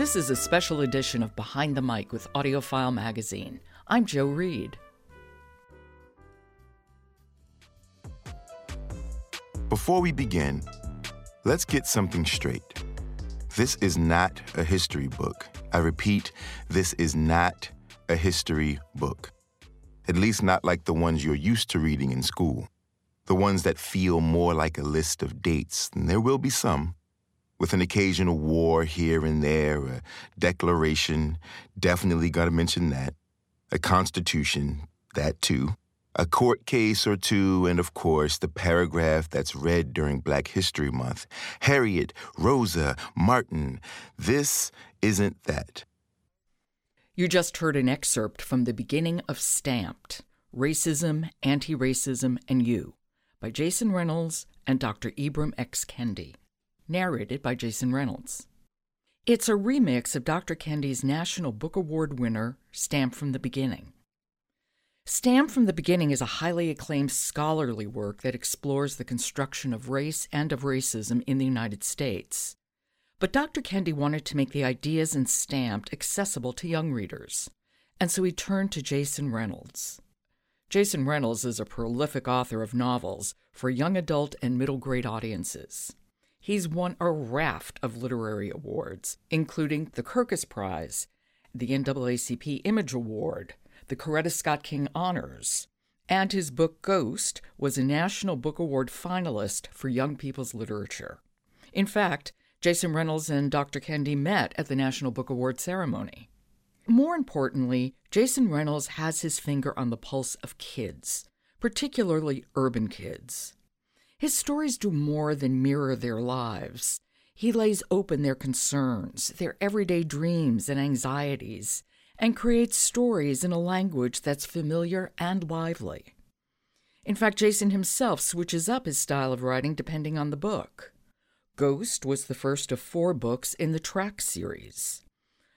This is a special edition of Behind the Mic with AudioFile Magazine. I'm Joe Reed. Before we begin, let's get something straight. This is not a history book. I repeat, this is not a history book. At least not like the ones you're used to reading in school. The ones that feel more like a list of dates, and there will be some, with an occasional war here and there, a declaration, definitely gotta mention that, a constitution, that too, a court case or two, and of course, the paragraph that's read during Black History Month. Harriet, Rosa, Martin. This isn't that. You just heard an excerpt from the beginning of Stamped Racism, Anti Racism, and You by Jason Reynolds and Dr. Ibram X. Kendi, narrated by Jason Reynolds. It's a remix of Dr. Kendi's National Book Award winner, Stamped from the Beginning. Stamped from the Beginning is a highly acclaimed scholarly work that explores the construction of race and of racism in the United States. But Dr. Kendi wanted to make the ideas in Stamped accessible to young readers, and so he turned to Jason Reynolds. Jason Reynolds is a prolific author of novels for young adult and middle grade audiences. He's won a raft of literary awards, including the Kirkus Prize, the NAACP Image Award, the Coretta Scott King Honors, and his book Ghost was a National Book Award finalist for Young People's Literature. In fact, Jason Reynolds and Dr. Kendi met at the National Book Award ceremony. More importantly, Jason Reynolds has his finger on the pulse of kids, particularly urban kids. His stories do more than mirror their lives. He lays open their concerns, their everyday dreams and anxieties, and creates stories in a language that's familiar and lively. In fact, Jason himself switches up his style of writing depending on the book. Ghost was the first of four books in the Track series.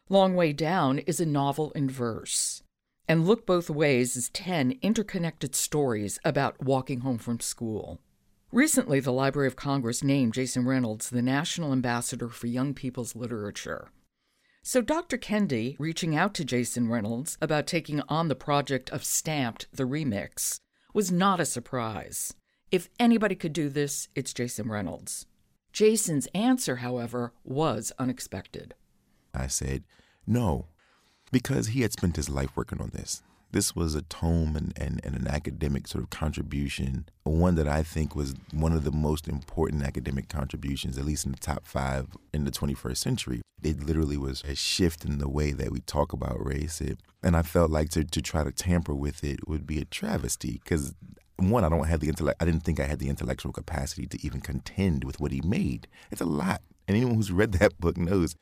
Long Way Down is a novel in verse. And Look Both Ways is 10 interconnected stories about walking home from school. Recently, the Library of Congress named Jason Reynolds the National Ambassador for Young People's Literature. So, Dr. Kendi, reaching out to Jason Reynolds about taking on the project of Stamped, the remix, was not a surprise. If anybody could do this, it's Jason Reynolds. Jason's answer, however, was unexpected. I said, no, because he had spent his life working on this. This was a tome and, and, and, an academic sort of contribution, one that I think was one of the most important academic contributions, at least in the top five in the 21st century. It literally was a shift in the way that we talk about race. It, and I felt like to, to try to tamper with it would be a travesty because one, I don't have the intellect. I didn't think I had the intellectual capacity to even contend with what he made. It's a lot, and anyone who's read that book knows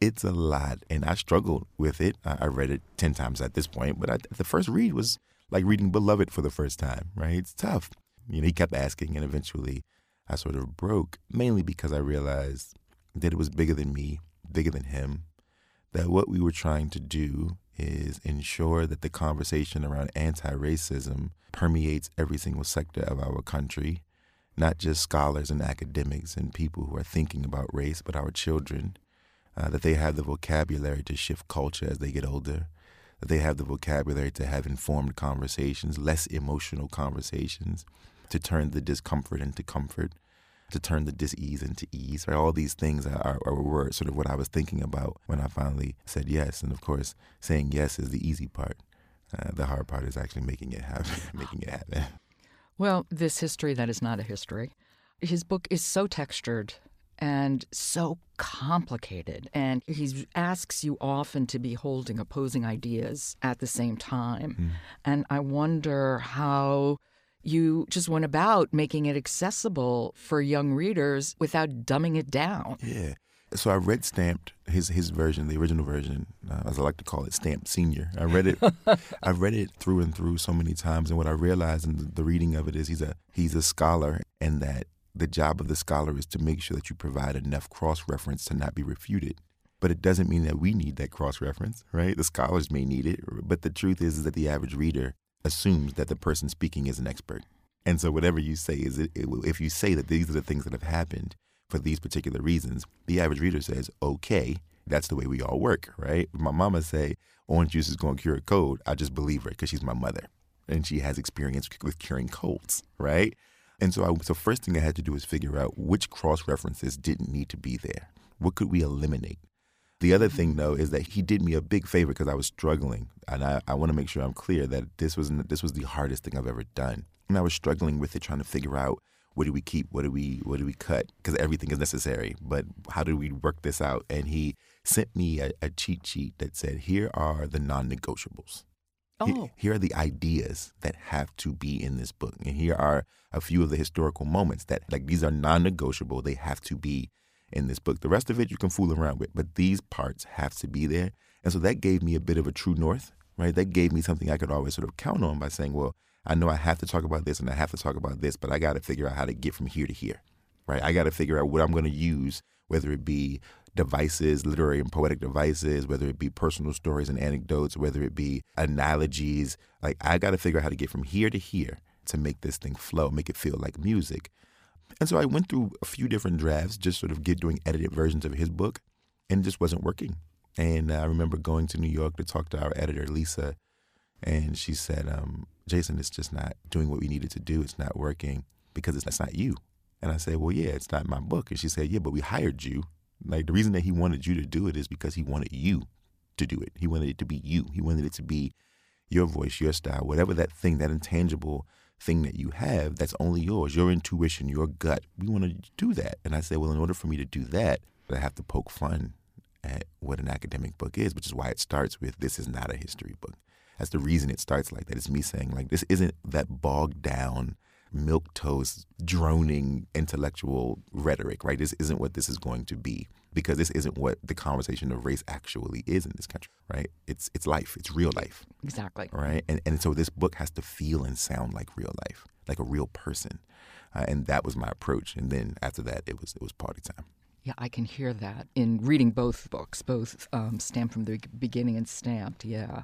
it's a lot. And I struggled with it. I read it ten times at this point, but I, the first read was like reading Beloved for the first time. Right? It's tough. You know, he kept asking, and eventually, I sort of broke, mainly because I realized that it was bigger than me, bigger than him. That what we were trying to do is ensure that the conversation around anti racism permeates every single sector of our country, not just scholars and academics and people who are thinking about race, but our children, uh, that they have the vocabulary to shift culture as they get older, that they have the vocabulary to have informed conversations, less emotional conversations, to turn the discomfort into comfort, to turn the dis-ease into ease. Right? All these things are, are, were sort of what I was thinking about when I finally said yes. And of course, saying yes is the easy part. Uh, the hard part is actually making it happen. making it happen. Well, this history that is not a history. His book is so textured and so complicated. And he asks you often to be holding opposing ideas at the same time. Mm. And I wonder how you just went about making it accessible for young readers without dumbing it down. Yeah. So I read Stamped, his his version, the original version, uh, as I like to call it, Stamped Senior. I read it, I read it through and through so many times, and what I realized in the, the reading of it is he's a he's a scholar, and that the job of the scholar is to make sure that you provide enough cross reference to not be refuted. But it doesn't mean that we need that cross reference, right? The scholars may need it, but the truth is, is that the average reader assumes that the person speaking is an expert. And so whatever you say is it, if you say that these are the things that have happened for these particular reasons, the average reader says, "Okay, That's the way we all work, right? My mama say orange juice is going to cure a cold. I just believe her because she's my mother and she has experience with curing colds, right? And so, I, so first thing I had to do was figure out which cross references didn't need to be there. What could we eliminate? The other thing, though, is that he did me a big favor because I was struggling, and I, I want to make sure I'm clear that this was this was the hardest thing I've ever done, and I was struggling with it, trying to figure out what do we keep, what do we what do we cut, because everything is necessary, but how do we work this out? And he sent me a, a cheat sheet that said, here are the non-negotiables. Oh. Here are the ideas that have to be in this book. And here are a few of the historical moments that, like, these are non negotiable. They have to be in this book. The rest of it you can fool around with, but these parts have to be there. And so that gave me a bit of a true north, right? That gave me something I could always sort of count on by saying, well, I know I have to talk about this and I have to talk about this, but I got to figure out how to get from here to here, right? I got to figure out what I'm going to use, whether it be devices, literary and poetic devices, whether it be personal stories and anecdotes, whether it be analogies. Like, I got to figure out how to get from here to here to make this thing flow, make it feel like music. And so I went through a few different drafts, just sort of get doing edited versions of his book, and it just wasn't working. And I remember going to New York to talk to our editor, Lisa, and she said, um, Jason, it's just not doing what we needed to do. It's not working because it's, that's not you. And I said, Well, yeah, it's not my book. And she said, Yeah, but we hired you. Like the reason that he wanted you to do it is because he wanted you to do it. He wanted it to be you. He wanted it to be your voice, your style, whatever that thing, that intangible thing that you have that's only yours, your intuition, your gut. We want to do that. And I said, well, in order for me to do that, I have to poke fun at what an academic book is, which is why it starts with this is not a history book. That's the reason it starts like that. It's me saying, like, this isn't that bogged down, milk toast, droning intellectual rhetoric, right? This isn't what this is going to be because this isn't what the conversation of race actually is in this country, right? It's it's life, it's real life. Exactly. Right? And and so this book has to feel and sound like real life, like a real person. Uh, and that was my approach. And then after that, it was it was party time. Yeah, I can hear that in reading both books, both um, Stamped from the Beginning and Stamped. Yeah.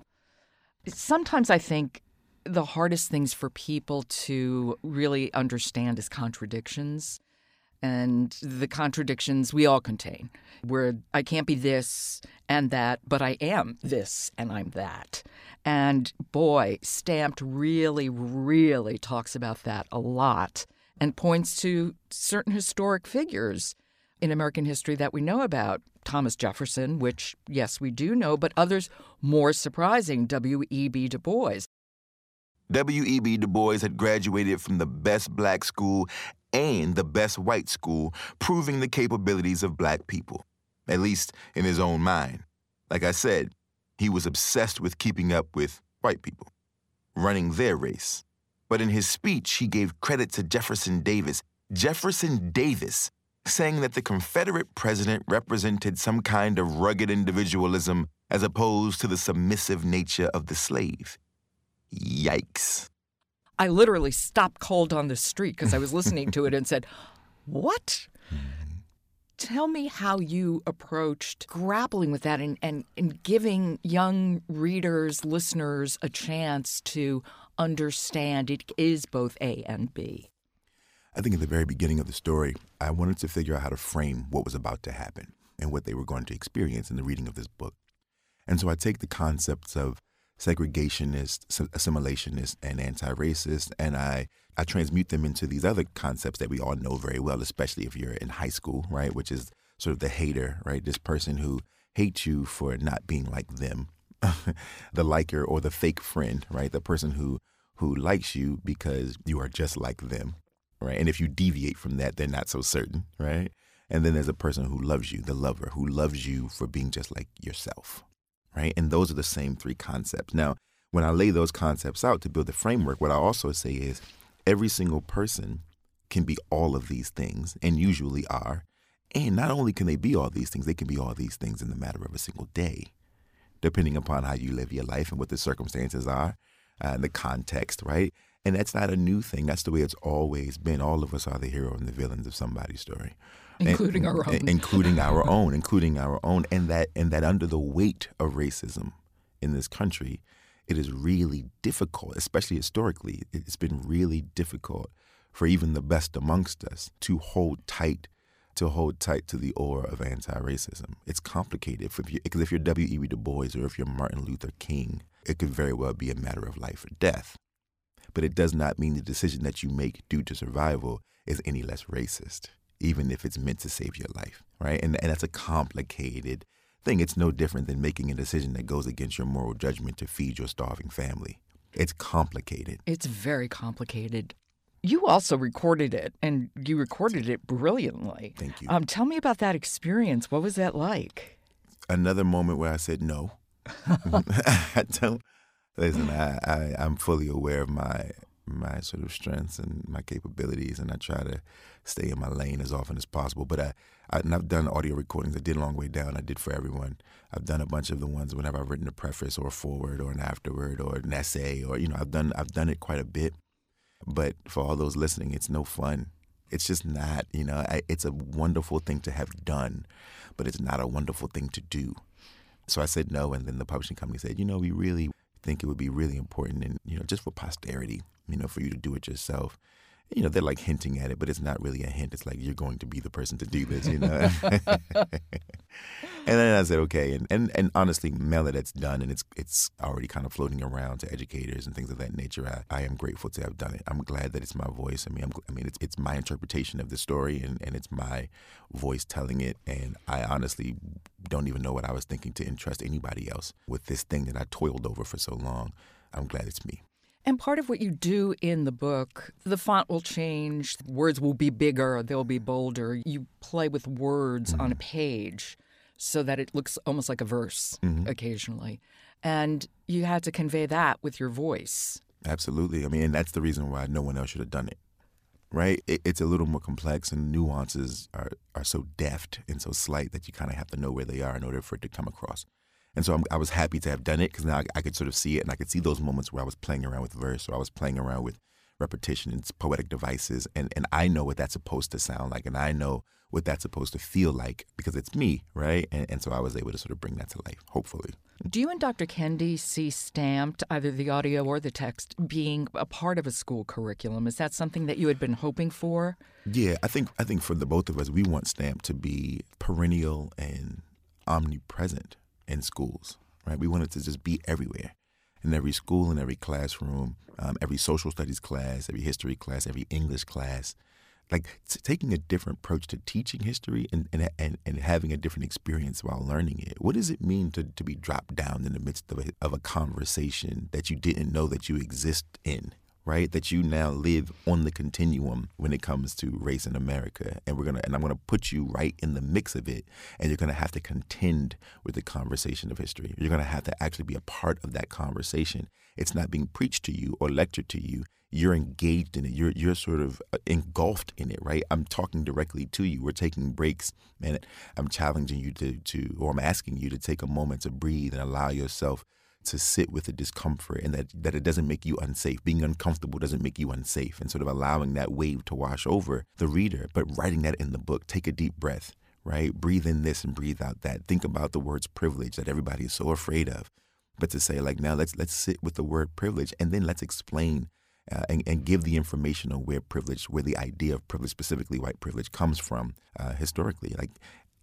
Sometimes I think the hardest things for people to really understand is contradictions and the contradictions we all contain, where I can't be this and that, but I am this and I'm that. And boy, Stamped really, really talks about that a lot and points to certain historic figures in American history that we know about. Thomas Jefferson, which, yes, we do know, but others more surprising, W.E.B. Du Bois. W.E.B. Du Bois had graduated from the best black school and the best white school, proving the capabilities of black people, at least in his own mind. Like I said, he was obsessed with keeping up with white people, running their race. But in his speech, he gave credit to Jefferson Davis. Jefferson Davis, saying that the Confederate president represented some kind of rugged individualism as opposed to the submissive nature of the slave. Yikes. I literally stopped cold on the street because I was listening to it and said, What? Tell me how you approached grappling with that and, and, and giving young readers, listeners, a chance to understand it is both A and B. I think at the very beginning of the story, I wanted to figure out how to frame what was about to happen and what they were going to experience in the reading of this book. And so I take the concepts of segregationist, assimilationist, and anti-racist, and I I transmute them into these other concepts that we all know very well, especially if you're in high school, right? Which is sort of the hater, right? This person who hates you for not being like them, the liker or the fake friend, right? The person who who likes you because you are just like them, right? And if you deviate from that, they're not so certain, right? And then there's a person who loves you, the lover, who loves you for being just like yourself, right? And those are the same three concepts. Now, when I lay those concepts out to build the framework, what I also say is every single person can be all of these things and usually are. And not only can they be all these things, they can be all these things in the matter of a single day, depending upon how you live your life and what the circumstances are uh, and the context, right? And that's not a new thing. That's the way it's always been. All of us are the hero and the villains of somebody's story including and, our own, including our own, including our own, and that and that under the weight of racism in this country, it is really difficult, especially historically. It's been really difficult for even the best amongst us to hold tight to hold tight to the aura of anti-racism. It's complicated because if, if you're W.E.B. Du Bois or if you're Martin Luther King, it could very well be a matter of life or death. But it does not mean the decision that you make due to survival is any less racist, even if it's meant to save your life, right? And, and that's a complicated thing. It's no different than making a decision that goes against your moral judgment to feed your starving family. It's complicated. It's very complicated. You also recorded it, and you recorded it brilliantly. Thank you. Um, tell me about that experience. What was that like? Another moment where I said no. I don't listen. I, I I'm fully aware of my my sort of strengths and my capabilities, and I try to stay in my lane as often as possible. But I, I and I've done audio recordings. I did Long Way Down. I did for everyone. I've done a bunch of the ones whenever I've written a preface or a forward or an afterword or an essay or you know I've done I've done it quite a bit. But for all those listening, it's no fun. It's just not. You know, I, it's a wonderful thing to have done, but it's not a wonderful thing to do. So I said no, and then the publishing company said, you know, we really think it would be really important, and you know, just for posterity, you know, for you to do it yourself you know, they're like hinting at it, but it's not really a hint. It's like you're going to be the person to do this, you know. and then I said, okay, and, and and honestly, now that it's done and it's it's already kind of floating around to educators and things of that nature, I, I am grateful to have done it. I'm glad that it's my voice. I mean, I'm, i mean, it's it's my interpretation of the story and and it's my voice telling it. And I honestly don't even know what I was thinking to entrust anybody else with this thing that I toiled over for so long. I'm glad it's me. And part of what you do in the book, the font will change, words will be bigger, they'll be bolder. You play with words mm-hmm. on a page so that it looks almost like a verse mm-hmm. occasionally. And you had to convey that with your voice. Absolutely. I mean, and that's the reason why no one else should have done it. Right? It, it's a little more complex, and nuances are, are so deft and so slight that you kind of have to know where they are in order for it to come across. And so I'm, i was happy to have done it because now I, I, could sort of see it and I could see those moments where I was playing around with verse or I was playing around with repetition and poetic devices. And, and I know what that's supposed to sound like and I know what that's supposed to feel like because it's me, right? And, and so I was able to sort of bring that to life, hopefully. Do you and Dr. Kendi see stamped, either the audio or the text, being a part of a school curriculum? Is that something that you had been hoping for? Yeah, I think I think for the both of us, we want stamped to be perennial and omnipresent in schools, right? We wanted to just be everywhere in every school, in every classroom, um, every social studies class, every history class, every English class. Like t- taking a different approach to teaching history and, and, and, and having a different experience while learning it. What does it mean to, to be dropped down in the midst of a, of a conversation that you didn't know that you exist in? Right? That you now live on the continuum when it comes to race in America. And we're gonna and I'm gonna put you right in the mix of it. And you're gonna have to contend with the conversation of history. You're gonna have to actually be a part of that conversation. It's not being preached to you or lectured to you. You're engaged in it. You're you're sort of uh, engulfed in it, right? I'm talking directly to you. We're taking breaks, and I'm challenging you to to, or I'm asking you to take a moment to breathe and allow yourself to sit with the discomfort and that, that it doesn't make you unsafe. Being uncomfortable doesn't make you unsafe and sort of allowing that wave to wash over the reader, but writing that in the book. Take a deep breath, right? Breathe in this and breathe out that. Think about the words privilege that everybody is so afraid of. But to say like now let's let's sit with the word privilege and then let's explain uh, and, and give the information on where privilege, where the idea of privilege, specifically white privilege, comes from uh, historically. Like,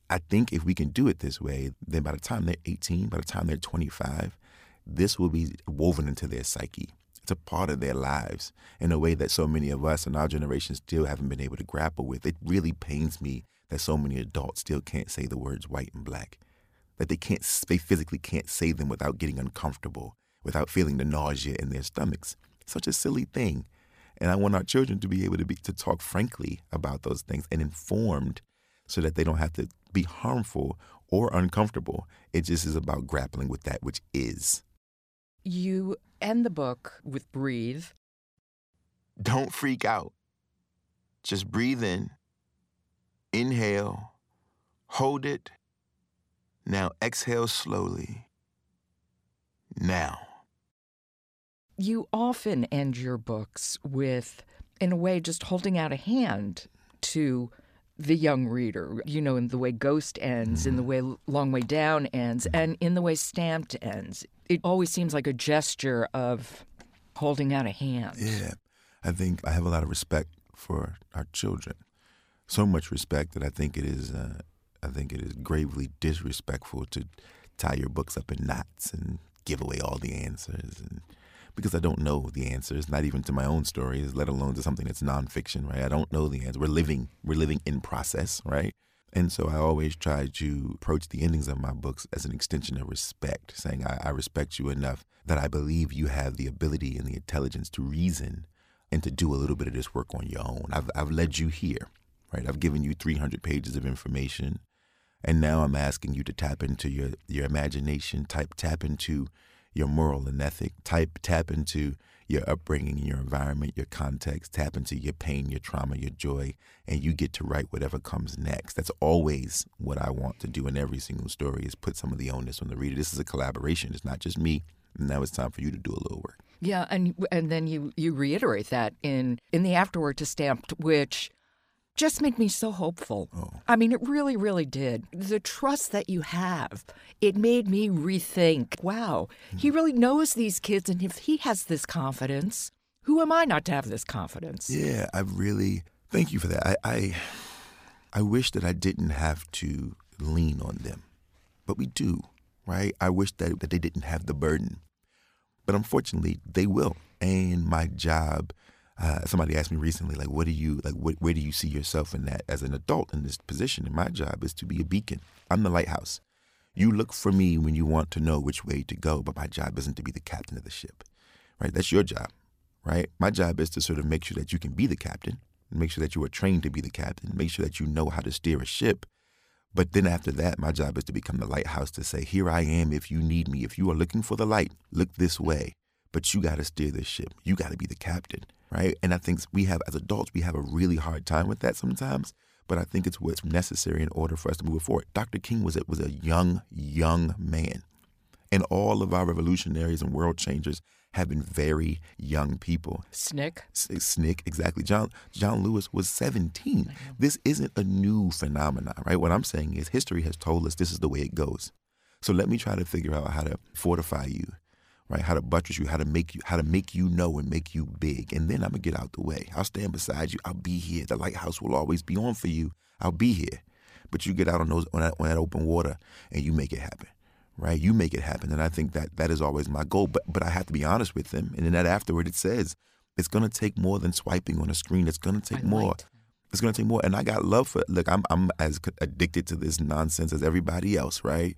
I think if we can do it this way, then by the time they're 18, by the time they're 25, this will be woven into their psyche. It's a part of their lives in a way that so many of us in our generation still haven't been able to grapple with. It really pains me that so many adults still can't say the words white and black, that they can't, they physically can't say them without getting uncomfortable, without feeling the nausea in their stomachs. Such a silly thing. And I want our children to be able to be to talk frankly about those things and informed so that they don't have to be harmful or uncomfortable. It just is about grappling with that which is. You end the book with breathe. Don't freak out. Just breathe in, inhale, hold it. Now exhale slowly. Now. You often end your books with, in a way, just holding out a hand to the young reader, you know, in the way Ghost ends, in the mm-hmm. way Long Way Down ends, and in the way Stamped ends. It always seems like a gesture of holding out a hand. Yeah. I think I have a lot of respect for our children. so much respect that I think it is uh, I think it is gravely disrespectful to tie your books up in knots and give away all the answers and because I don't know the answers, not even to my own stories, let alone to something that's nonfiction, right? I don't know the answer. We're living we're living in process, right? And so I always try to approach the endings of my books as an extension of respect, saying I, I respect you enough that I believe you have the ability and the intelligence to reason and to do a little bit of this work on your own. I've I've led you here, right? I've given you 300 pages of information. And now I'm asking you to tap into your, your imagination, type tap into your moral and ethic, type tap into your upbringing, your environment, your context, tap into your pain, your trauma, your joy, and you get to write whatever comes next. That's always what I want to do in every single story is put some of the onus on the reader. This is a collaboration. It's not just me. Now it's time for you to do a little work. Yeah, and and then you you reiterate that in in the afterword to stamped, which just made me so hopeful. Oh. I mean, it really, really did. The trust that you have, it made me rethink wow, mm. he really knows these kids. And if he has this confidence, who am I not to have this confidence? Yeah, I really thank you for that. I, I, I wish that I didn't have to lean on them, but we do, right? I wish that, that they didn't have the burden. But unfortunately, they will. And my job uh, somebody asked me recently, like, what do you like? What, where do you see yourself in that as an adult in this position? And my job is to be a beacon. I'm the lighthouse. You look for me when you want to know which way to go, but my job isn't to be the captain of the ship, right? That's your job, right? My job is to sort of make sure that you can be the captain, make sure that you are trained to be the captain, make sure that you know how to steer a ship. But then after that, my job is to become the lighthouse to say, here I am if you need me. If you are looking for the light, look this way. But you got to steer this ship. You got to be the captain right? And I think we have, as adults, we have a really hard time with that sometimes. But I think it's what's necessary in order for us to move forward. Dr. King was a, was a young, young man. And all of our revolutionaries and world changers have been very young people. SNCC. SNCC, exactly. John John Lewis was 17. This isn't a new phenomenon, right? What I'm saying is history has told us this is the way it goes. So let me try to figure out how to fortify you right? How to buttress you, how to make you, how to make you know and make you big. And then I'm gonna get out the way. I'll stand beside you. I'll be here. The lighthouse will always be on for you. I'll be here. But you get out on those on that, on that open water and you make it happen, right? You make it happen. And I think that that is always my goal. But but I have to be honest with them. And in that afterward, it says it's gonna take more than swiping on a screen. It's gonna take more. It's gonna take more. And I got love for. Look, I'm I'm as addicted to this nonsense as everybody else, right?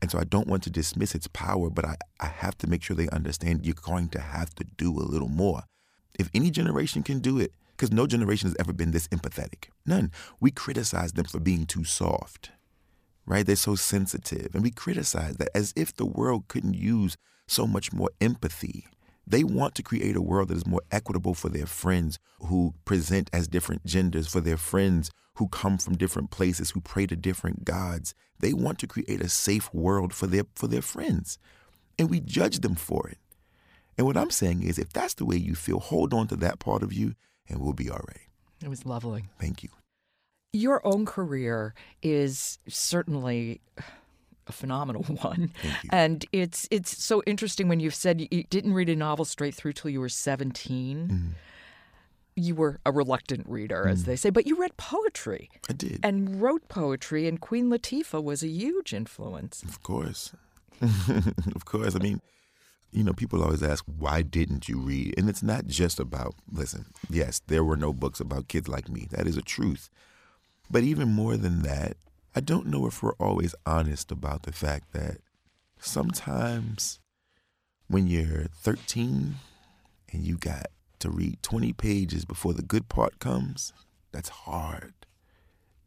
And so I don't want to dismiss its power, but I, I have to make sure they understand you're going to have to do a little more. If any generation can do it, because no generation has ever been this empathetic. None. We criticize them for being too soft, right? They're so sensitive. And we criticize that as if the world couldn't use so much more empathy. They want to create a world that is more equitable for their friends who present as different genders, for their friends who come from different places, who pray to different gods. They want to create a safe world for their for their friends. And we judge them for it. And what I'm saying is if that's the way you feel, hold on to that part of you and we'll be all right. It was lovely. Thank you. Your own career is certainly a phenomenal one. And it's it's so interesting when you've said you didn't read a novel straight through till you were 17. Mm-hmm you were a reluctant reader, as mm. they say, but you read poetry. I did. And wrote poetry, and Queen Latifah was a huge influence. Of course. of course. I mean, you know, people always ask, why didn't you read? And it's not just about, listen, yes, there were no books about kids like me. That is a truth. But even more than that, I don't know if we're always honest about the fact that sometimes when you're 13 and you got to read 20 pages before the good part comes, that's hard.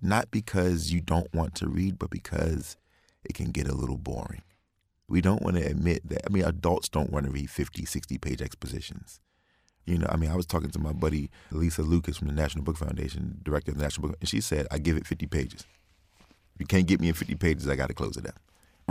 Not because you don't want to read, but because it can get a little boring. We don't want to admit that. I mean, adults don't want to read 50, 60 page expositions. You know, I mean, I was talking to my buddy Lisa Lucas from the National Book Foundation, director of the National Book, and she said, I give it 50 pages. If you can't get me in 50 pages, I got to close it out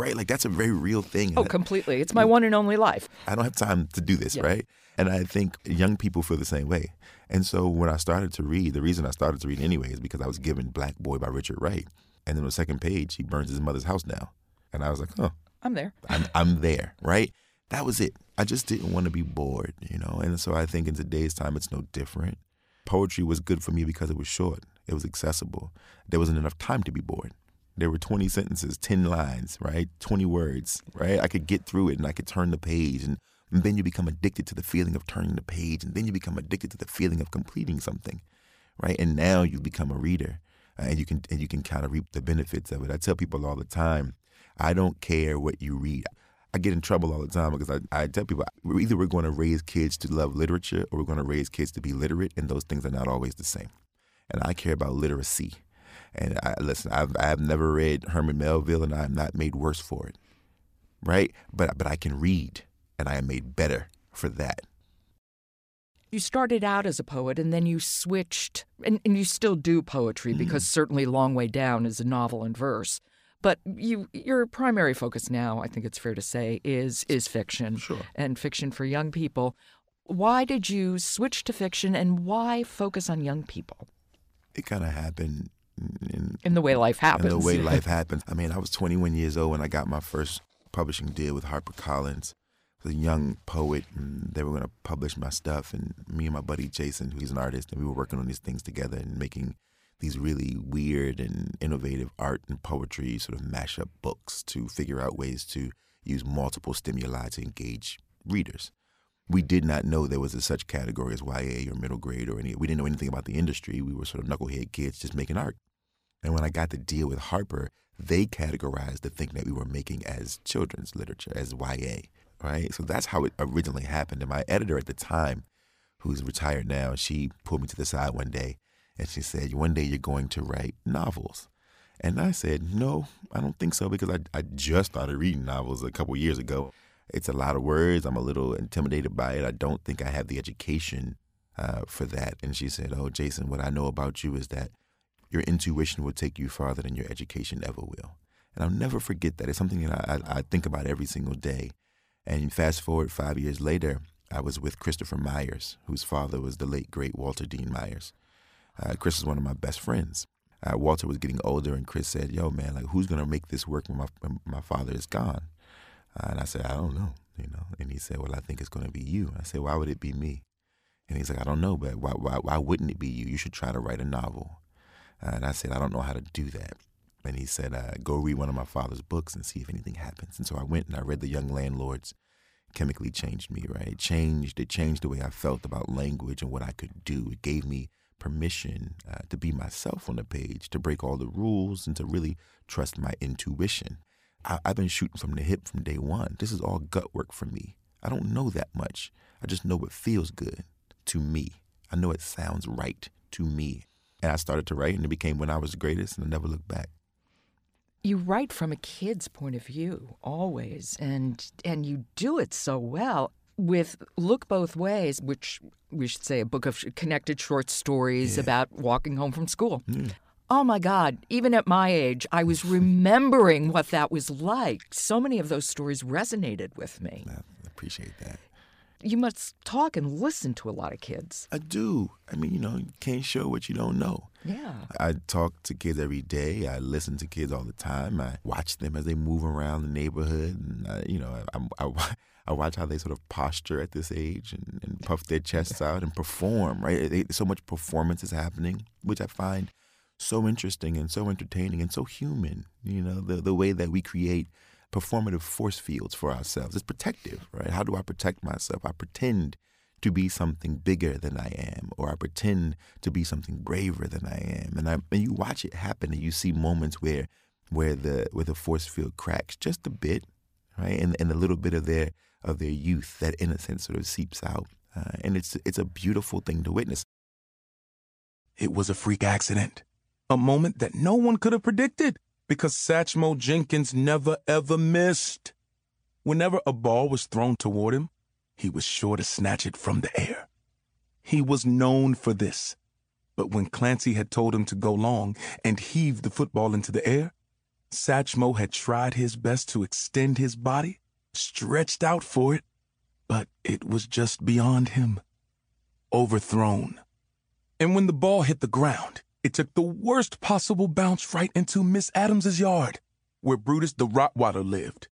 right? Like that's a very real thing. Oh, completely. It's my one and only life. I don't have time to do this, yeah. right? And I think young people feel the same way. And so when I started to read, the reason I started to read anyway is because I was given Black Boy by Richard Wright. And then on the second page, he burns his mother's house down. And I was like, huh. I'm there. I'm, I'm there, right? That was it. I just didn't want to be bored, you know? And so I think in today's time, it's no different. Poetry was good for me because it was short. It was accessible. There wasn't enough time to be bored. There were 20 sentences, 10 lines, right? 20 words, right? I could get through it and I could turn the page. And, and then you become addicted to the feeling of turning the page. And then you become addicted to the feeling of completing something, right? And now you become a reader uh, and you can, and you can kind of reap the benefits of it. I tell people all the time, I don't care what you read. I get in trouble all the time because I, I tell people either we're going to raise kids to love literature or we're going to raise kids to be literate, and those things are not always the same. And I care about literacy. And I, listen, I've, I've never read Herman Melville, and I am not made worse for it, right? But but I can read, and I am made better for that. You started out as a poet, and then you switched, and, and you still do poetry mm-hmm. because certainly Long Way Down is a novel in verse. But you, your primary focus now, I think it's fair to say, is is fiction sure. and fiction for young people. Why did you switch to fiction, and why focus on young people? It kind of happened in, in, the way life happens. In the way life happens. I mean, I was 21 years old when I got my first publishing deal with HarperCollins. A young poet, and they were going to publish my stuff. And me and my buddy Jason, who's an artist, and we were working on these things together and making these really weird and innovative art and poetry sort of mash up books to figure out ways to use multiple stimuli to engage readers. We did not know there was a such category as YA or middle grade or any. We didn't know anything about the industry. We were sort of knucklehead kids just making art. And when I got the deal with Harper, they categorized the thing that we were making as children's literature, as YA, right? So that's how it originally happened. And my editor at the time, who's retired now, she pulled me to the side one day and she said, One day you're going to write novels. And I said, No, I don't think so because I, I just started reading novels a couple years ago. It's a lot of words. I'm a little intimidated by it. I don't think I have the education uh, for that. And she said, Oh, Jason, what I know about you is that your intuition will take you farther than your education ever will. And I'll never forget that. It's something that I, I, I think about every single day. And fast forward five years later, I was with Christopher Myers, whose father was the late, great Walter Dean Myers. Uh, Chris is one of my best friends. Uh, Walter was getting older, and Chris said, "Yo, man, like, who's gonna make this work when my when my father is gone?" Uh, and I said, "I don't know, you know." And he said, "Well, I think it's gonna be you." I said, "Why would it be me?" And he's like, "I don't know, but why why why wouldn't it be you? You should try to write a novel." Uh, and I said, "I don't know how to do that." And he said, uh, "Go read one of my father's books and see if anything happens." And so I went and I read The Young Landlords. Chemically changed me, right? It changed. It changed the way I felt about language and what I could do. It gave me permission uh, to be myself on the page, to break all the rules, and to really trust my intuition. I, I've been shooting from the hip from day one. This is all gut work for me. I don't know that much. I just know what feels good to me. I know it sounds right to me. And I started to write, and it became when I was greatest, and I never looked back. You write from a kid's point of view always, and and you do it so well with Look Both Ways, which we should say a book of connected short stories yeah. about walking home from school. Mm. Oh my God, even at my age, I was remembering what that was like. So many of those stories resonated with me. I appreciate that. You must talk and listen to a lot of kids. I do. I mean, you know, you can't show what you don't know. Yeah. I talk to kids every day. I listen to kids all the time. I watch them as they move around the neighborhood. And, I, you know, I, I, I watch how they sort of posture at this age and, and puff their chests out and perform, right? They, so much performance is happening, which I find so interesting and so entertaining and so human. You know, the, the way that we create performative force fields for ourselves. It's protective, right? How do I protect myself? I pretend to be something bigger than I am, or I pretend to be something braver than I am. And I and you watch it happen and you see moments where where the where the force field cracks just a bit, right? And and a little bit of their of their youth, that innocence sort of seeps out. Uh, and it's, it's a beautiful thing to witness. It was a freak accident, a moment that no one could have predicted because Satchmo Jenkins never ever missed. Whenever a ball was thrown toward him, he was sure to snatch it from the air. He was known for this. But when Clancy had told him to go long and heave the football into the air, Satchmo had tried his best to extend his body stretched out for it, but it was just beyond him. Overthrown. And when the ball hit the ground, it took the worst possible bounce right into Miss Adams's yard, where Brutus the Rottweiler lived.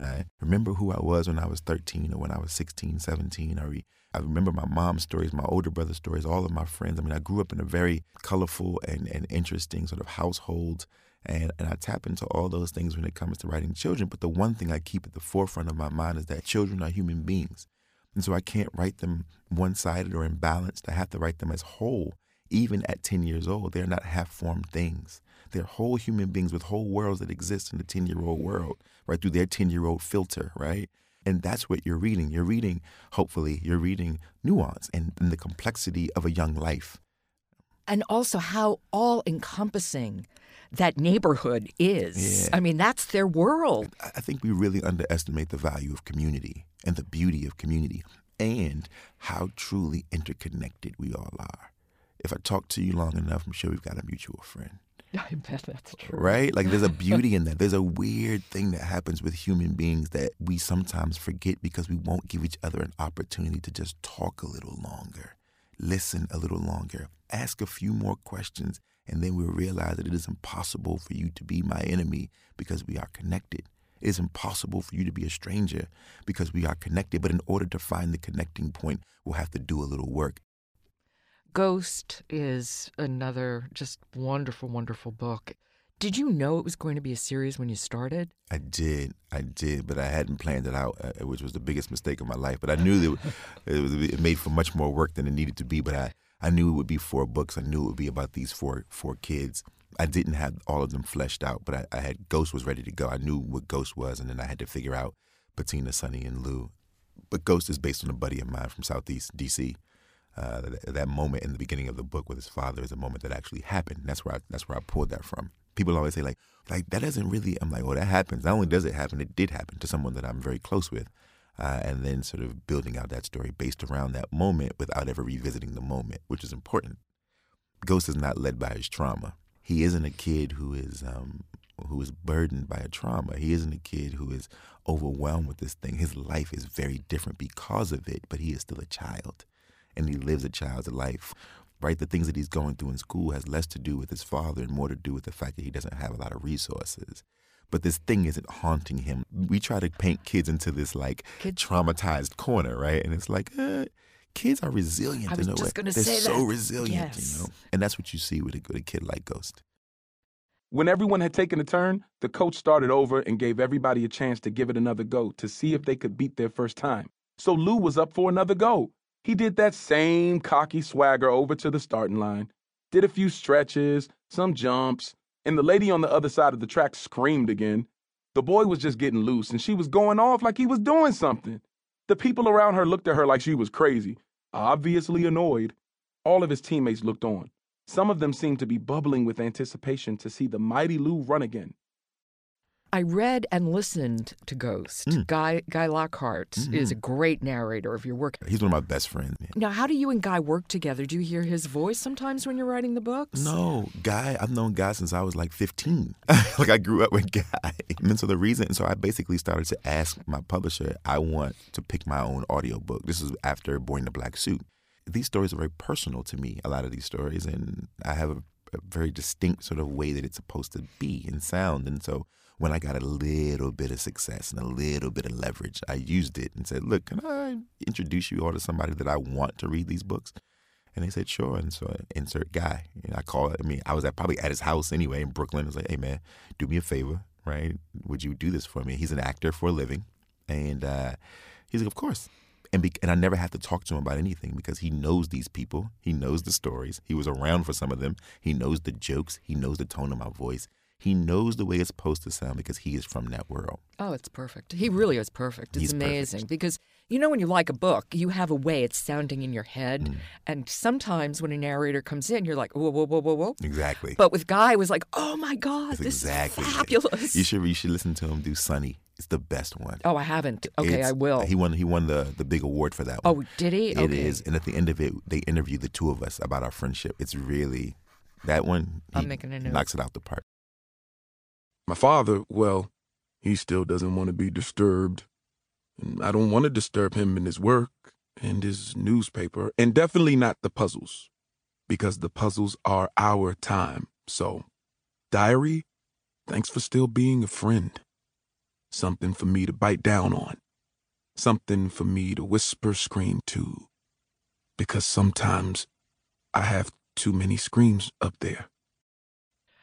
I remember who I was when I was 13 or when I was 16, 17, or I remember my mom's stories, my older brother's stories, all of my friends. I mean, I grew up in a very colorful and, and interesting sort of household. And, and I tap into all those things when it comes to writing children. But the one thing I keep at the forefront of my mind is that children are human beings. And so I can't write them one sided or imbalanced. I have to write them as whole. Even at 10 years old, they're not half formed things. They're whole human beings with whole worlds that exist in the 10 year old world, right? Through their 10 year old filter, right? And that's what you're reading. You're reading, hopefully, you're reading nuance and, and the complexity of a young life. And also how all encompassing that neighborhood is. Yeah. I mean, that's their world. I think we really underestimate the value of community and the beauty of community and how truly interconnected we all are. If I talk to you long enough, I'm sure we've got a mutual friend. I bet that's true. Right? Like there's a beauty in that. There's a weird thing that happens with human beings that we sometimes forget because we won't give each other an opportunity to just talk a little longer, listen a little longer, ask a few more questions, and then we'll realize that it is impossible for you to be my enemy because we are connected. It is impossible for you to be a stranger because we are connected. But in order to find the connecting point, we'll have to do a little work. Ghost is another just wonderful, wonderful book. Did you know it was going to be a series when you started? I did, I did, but I hadn't planned it out, uh, which was the biggest mistake of my life. But I knew that it, was, it made for much more work than it needed to be. But I, I knew it would be four books. I knew it would be about these four four kids. I didn't have all of them fleshed out, but I, I had Ghost was ready to go. I knew what Ghost was, and then I had to figure out Patina, Sunny, and Lou. But Ghost is based on a buddy of mine from Southeast DC. Uh, that, moment in the beginning of the book with his father is a moment that actually happened. That's where I, that's where I pulled that from. People always say like like that doesn't really. I'm like, well, that happens. Not only does it happen, it did happen to someone that I'm very close with. Uh, and then sort of building out that story based around that moment without ever revisiting the moment, which is important. Ghost is not led by his trauma. He isn't a kid who is um, who is burdened by a trauma. He isn't a kid who is overwhelmed with this thing. His life is very different because of it, but he is still a child and he lives a child's life. Right? The things that he's going through in school has less to do with his father and more to do with the fact that he doesn't have a lot of resources. But this thing isn't haunting him. We try to paint kids into this like traumatized corner, right? And it's like, uh, kids are resilient I was in a just way. gonna They're say so that. resilient, Yes. you know. And that's what you see with a, with a kid like Ghost. When everyone had taken a turn, the coach started over and gave everybody a chance to give it another go to see if they could beat their first time. So Lou was up for another go. He did that same cocky swagger over to the starting line, did a few stretches, some jumps, and the lady on the other side of the track screamed again. The boy was just getting loose, and she was going off like he was doing something. The people around her looked at her like she was crazy, obviously annoyed. All of his teammates looked on. Some of them seemed to be bubbling with anticipation to see the mighty Lou run again. I read and listened to Ghost. Mm. Guy Guy Lockhart is a great narrator of your work. He's one of my best friends. man. Now, how do you and Guy work together? Do you hear his voice sometimes when you're writing the books? No, Guy, I've known Guy since I was like 15. like I grew up with Guy. And so the reason, so I basically started to ask my publisher, I want to pick my own audiobook. This is after Boy in the Black Suit. These stories are very personal to me, a lot of these stories, and I have a, a very distinct sort of way that it's supposed to be and sound. And so when I got a little bit of success and a little bit of leverage, I used it and said, Look, can I introduce you all to somebody that I want to read these books? And they said, sure. And so I insert Guy. And I called, I mean, I was at, probably at his house anyway in Brooklyn. I was like, hey, man, do me a favor, right? Would you do this for me? He's an actor for a living. And uh, he's like, of course. And, be- and I never have to talk to him about anything because he knows these people. He knows the stories. He was around for some of them. He knows the jokes. He knows the tone of my voice. He knows the way it's supposed to sound because he is from that world. Oh, it's perfect. He really is perfect. It's He's perfect. amazing because you know when you like a book, you have a way it's sounding in your head, Mm. and sometimes when a narrator comes in, you're like, whoa, whoa, whoa, whoa, whoa. Exactly. But with Guy, it was like, oh my god, That's this exactly. is it. fabulous. You should you should listen to him do Sunny. It's the best one. Oh, I haven't. Okay, It's- I will. He won he won the the big award for that one. oh, did he? It okay. is, and at the end of it, they interview the two of us about our friendship. It's really that one. I'm making a note. Knocks it out the park. My father, well, he still doesn't want to be disturbed. And I don't want to disturb him in his work and his newspaper, and definitely not the puzzles, because the puzzles are our time. So, diary, thanks for still being a friend. Something for me to bite down on. Something for me to whisper, scream to because sometimes I have too many screams up there.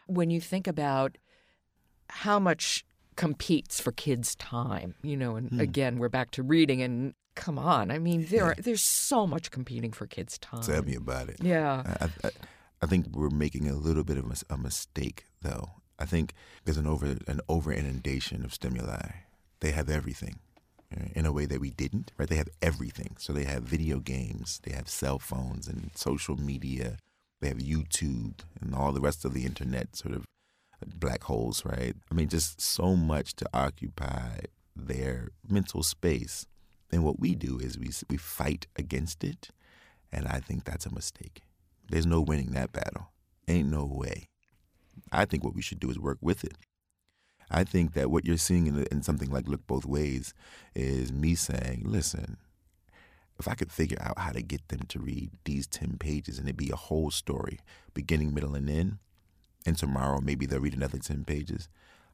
When you think about how much competes for kids' time, you know, and Hmm. again, we're back to reading and come on. I mean, there are, there's so much competing for kids' time. Tell me about it. Yeah. I, I, I think we're making a little bit of a, a mistake, though. I think there's an over an over inundation of stimuli. They have everything right, in a way that we didn't. Right? They have everything. So they have video games, they have cell phones and social media, they have YouTube and all the rest of the internet sort of black holes. Right? I mean, just so much to occupy their mental space. And what we do is we we fight against it, and I think that's a mistake. There's no winning that battle. Ain't no way. I think what we should do is work with it. I think that what you're seeing in, in something like Look Both Ways is me saying, listen, if I could figure out how to get them to read these 10 pages and it'd be a whole story, beginning, middle, and end, and tomorrow maybe they'll read another 10 pages,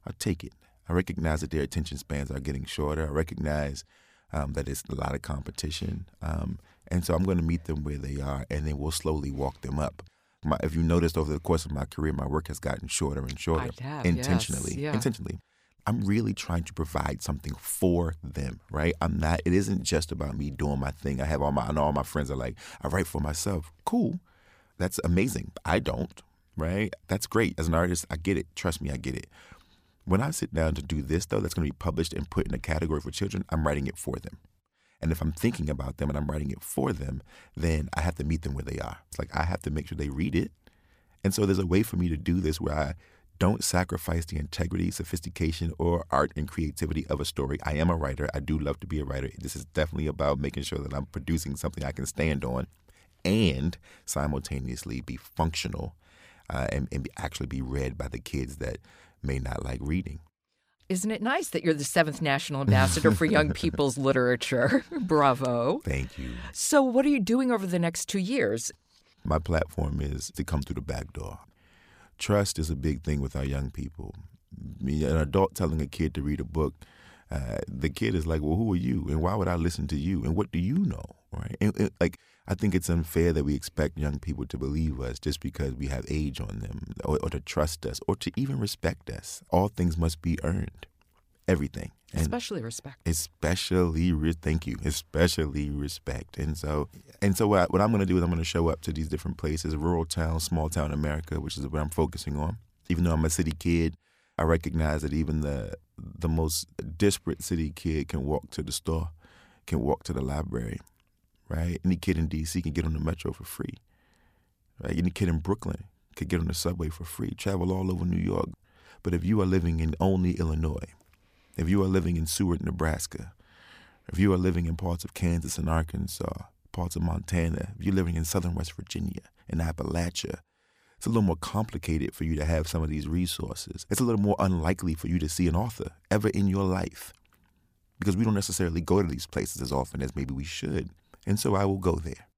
I'll take it. I recognize that their attention spans are getting shorter. I recognize um, that it's a lot of competition. Um, and so I'm going to meet them where they are, and then we'll slowly walk them up. My, if you noticed over the course of my career, my work has gotten shorter and shorter have, intentionally. yes, yeah. Intentionally. I'm really trying to provide something for them, right? I'm not. It isn't just about me doing my thing. I have all my. I know all my friends are like, I write for myself. Cool, that's amazing. I don't, right? That's great. As an artist, I get it. Trust me, I get it. When I sit down to do this, though, that's going to be published and put in a category for children, I'm writing it for them. And if I'm thinking about them and I'm writing it for them, then I have to meet them where they are. It's like I have to make sure they read it. And so there's a way for me to do this where I don't sacrifice the integrity, sophistication, or art and creativity of a story. I am a writer. I do love to be a writer. This is definitely about making sure that I'm producing something I can stand on and simultaneously be functional uh, and, and actually be read by the kids that may not like reading. Isn't it nice that you're the seventh national ambassador for young people's literature? Bravo. Thank you. So, what are you doing over the next two years? My platform is to come through the back door. Trust is a big thing with our young people. Me, An adult telling a kid to read a book, uh, the kid is like, "Well, who are you, and why would I listen to you, and what do you know?" Right? And, and, like, I think it's unfair that we expect young people to believe us just because we have age on them, or, or to trust us, or to even respect us. All things must be earned. Everything, and Especially respect. especially re- thank you especially respect and so and so what, what i'm going to do is i'm going to show up to these different places rural town small town america which is what i'm focusing on even though i'm a city kid i recognize that even the the most disparate city kid can walk to the store can walk to the library right any kid in dc can get on the metro for free right any kid in brooklyn could get on the subway for free travel all over new york but if you are living in Olney illinois if you are living in Seward, Nebraska, if you are living in parts of Kansas and Arkansas, parts of Montana, if you're living in southern West Virginia, in Appalachia, it's a little more complicated for you to have some of these resources. It's a little more unlikely for you to see an author ever in your life because we don't necessarily go to these places as often as maybe we should. And so I will go there.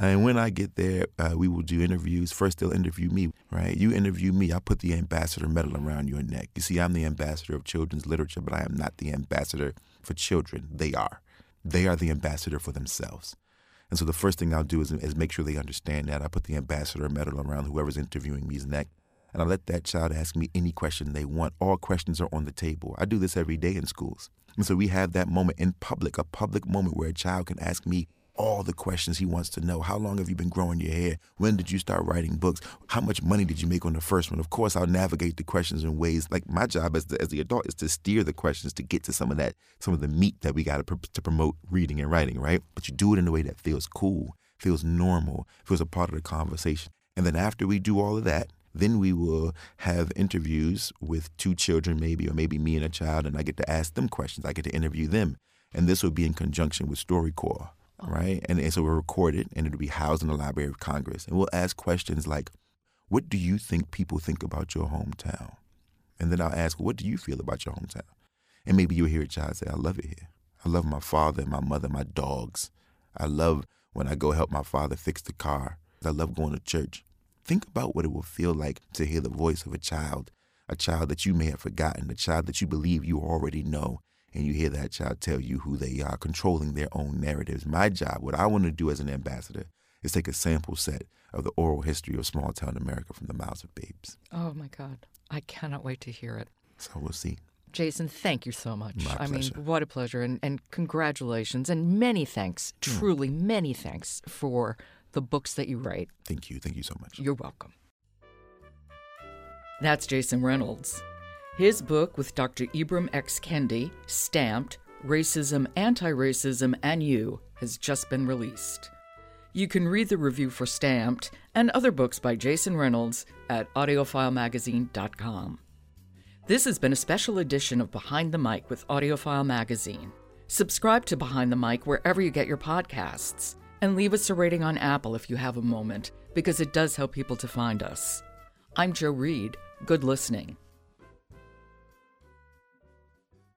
And when I get there, uh, we will do interviews. First, they'll interview me, right? You interview me, I put the ambassador medal around your neck. You see, I'm the ambassador of children's literature, but I am not the ambassador for children. They are. They are the ambassador for themselves. And so the first thing I'll do is, is make sure they understand that. I put the ambassador medal around whoever's interviewing me's neck. And I let that child ask me any question they want. All questions are on the table. I do this every day in schools. And so we have that moment in public, a public moment where a child can ask me all the questions he wants to know. How long have you been growing your hair? When did you start writing books? How much money did you make on the first one? Of course, I'll navigate the questions in ways like my job as the, as the adult is to steer the questions to get to some of that, some of the meat that we got to to promote reading and writing, right? But you do it in a way that feels cool, feels normal, feels a part of the conversation. And then after we do all of that, then we will have interviews with two children, maybe, or maybe me and a child, and I get to ask them questions. I get to interview them. And this will be in conjunction with StoryCorps right? And, and so we'll record it and it'll be housed in the Library of Congress. And we'll ask questions like, what do you think people think about your hometown? And then I'll ask, what do you feel about your hometown? And maybe you'll hear a child say, I love it here. I love my father, and my mother, my dogs. I love when I go help my father fix the car. I love going to church. Think about what it will feel like to hear the voice of a child, a child that you may have forgotten, a child that you believe you already know, and you hear that child tell you who they are, controlling their own narratives. My job, what I want to do as an ambassador, is take a sample set of the oral history of small town America from the mouths of babes. Oh my God. I cannot wait to hear it. So we'll see. Jason, thank you so much. My I mean, pleasure. what a pleasure. And, and congratulations and many thanks, mm. truly many thanks for the books that you write. Thank you. Thank you so much. You're welcome. That's Jason Reynolds. His book with Dr. Ibram X. Kendi, Stamped Racism, Anti Racism, and You, has just been released. You can read the review for Stamped and other books by Jason Reynolds at audiofilemagazine.com. This has been a special edition of Behind the Mic with AudioFile Magazine. Subscribe to Behind the Mic wherever you get your podcasts, and leave us a rating on Apple if you have a moment, because it does help people to find us. I'm Jo Reed. Good listening.